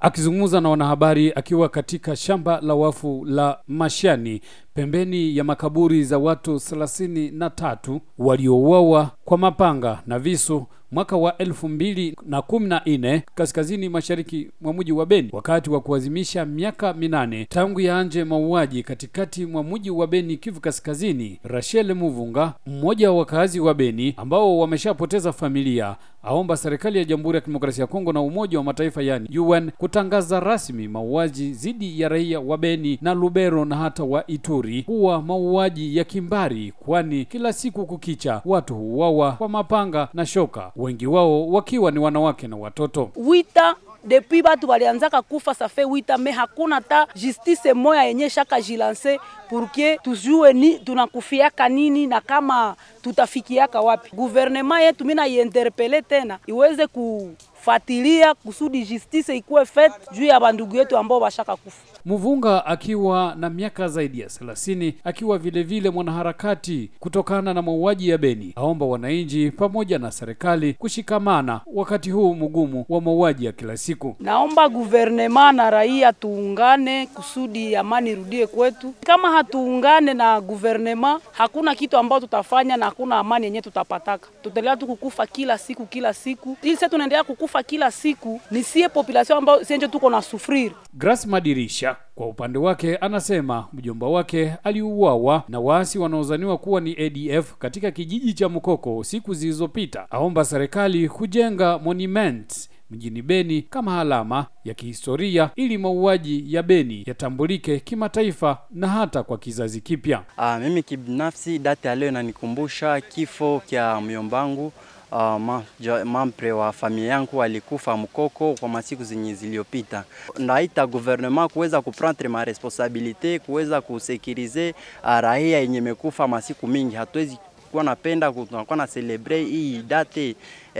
Akizungumza na wanahabari akiwa katika shamba la wafu la Mashani pembeni ya makaburi za watu thelathini na tatu waliouawa kwa mapanga na visu mwaka wa elfu mbili na kumi na nne kaskazini mashariki mwa mji wa Beni, wakati wa kuadhimisha miaka minane tangu yaanje mauaji katikati mwa mji wa Beni, Kivu Kaskazini. Rachel Muvunga, mmoja wa wakazi wa Beni ambao wameshapoteza familia, aomba serikali ya Jamhuri ya Kidemokrasia ya Kongo na Umoja wa Mataifa yani UN kutangaza rasmi mauaji dhidi ya raia wa Beni na Lubero na hata wa Ituri kuwa mauaji ya kimbari, kwani kila siku kukicha watu huuawa kwa mapanga na shoka, wengi wao wakiwa ni wanawake na watoto. wita depuis batu walianzaka kufa safe wita me hakuna ta justice moya yenye shaka jilanse purke tujue ni tunakufiaka nini na kama tutafikiaka wapi. Guvernema yetu mina iinterpele tena iweze kufatilia kusudi justice ikuwe fete juu ya bandugu yetu ambao bashaka kufa. Muvunga akiwa na miaka zaidi ya thelathini, akiwa vilevile vile mwanaharakati kutokana na mauaji ya Beni, aomba wananchi pamoja na serikali kushikamana wakati huu mgumu wa mauaji ya kila siku. Naomba guvernema na raia tuungane kusudi amani irudie kwetu. Kama hatuungane na guvernema, hakuna kitu ambayo tutafanya na hakuna amani yenyewe tutapataka. Tutaendelea tu kukufa kila siku kila siku, ili sasa tunaendelea kukufa kila siku, ni sie population ambayo sienje tuko na sufriri. Grace Madirisha kwa upande wake anasema mjomba wake aliuawa na waasi wanaozaniwa kuwa ni ADF katika kijiji cha Mukoko siku zilizopita. Aomba serikali kujenga monument mjini Beni kama alama ya kihistoria ili mauaji ya Beni yatambulike kimataifa na hata kwa kizazi kipya. Ah, mimi kibinafsi data ya leo inanikumbusha kifo kya myombangu uh, ma, mampre wa familia yangu alikufa Mkoko kwa masiku zenye ziliyopita. Naita gouvernement kuweza kuprendre ma responsabilite kuweza kusekirize uh, raia yenye mekufa masiku mingi. Hatuwezi kuwa napenda kunakuwa na celebre hii date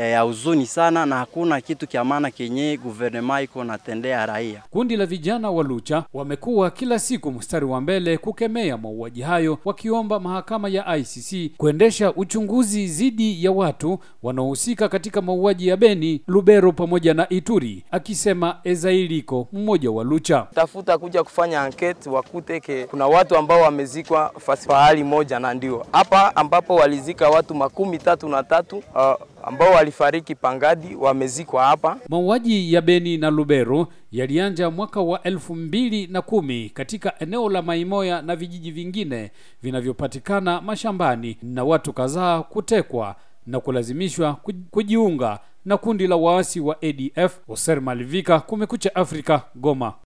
ya huzuni sana, na hakuna kitu kya maana kenye guvernema iko natendea raia. Kundi la vijana wa Lucha wamekuwa kila siku mstari wa mbele kukemea mauaji hayo, wakiomba mahakama ya ICC kuendesha uchunguzi dhidi ya watu wanaohusika katika mauaji ya Beni, Lubero pamoja na Ituri, akisema Ezailiko, mmoja wa Lucha. tafuta kuja kufanya ankete wakuteke kuna watu ambao wamezikwa fasi pahali moja, na ndio hapa ambapo walizika watu makumi tatu na tatu uh, ambao walifariki Pangadi wamezikwa hapa. Mauaji ya Beni na Lubero yalianja mwaka wa elfu mbili na kumi katika eneo la Maimoya na vijiji vingine vinavyopatikana mashambani na watu kadhaa kutekwa na kulazimishwa kujiunga na kundi la waasi wa ADF. Oser Malivika, Kumekucha Afrika, Goma.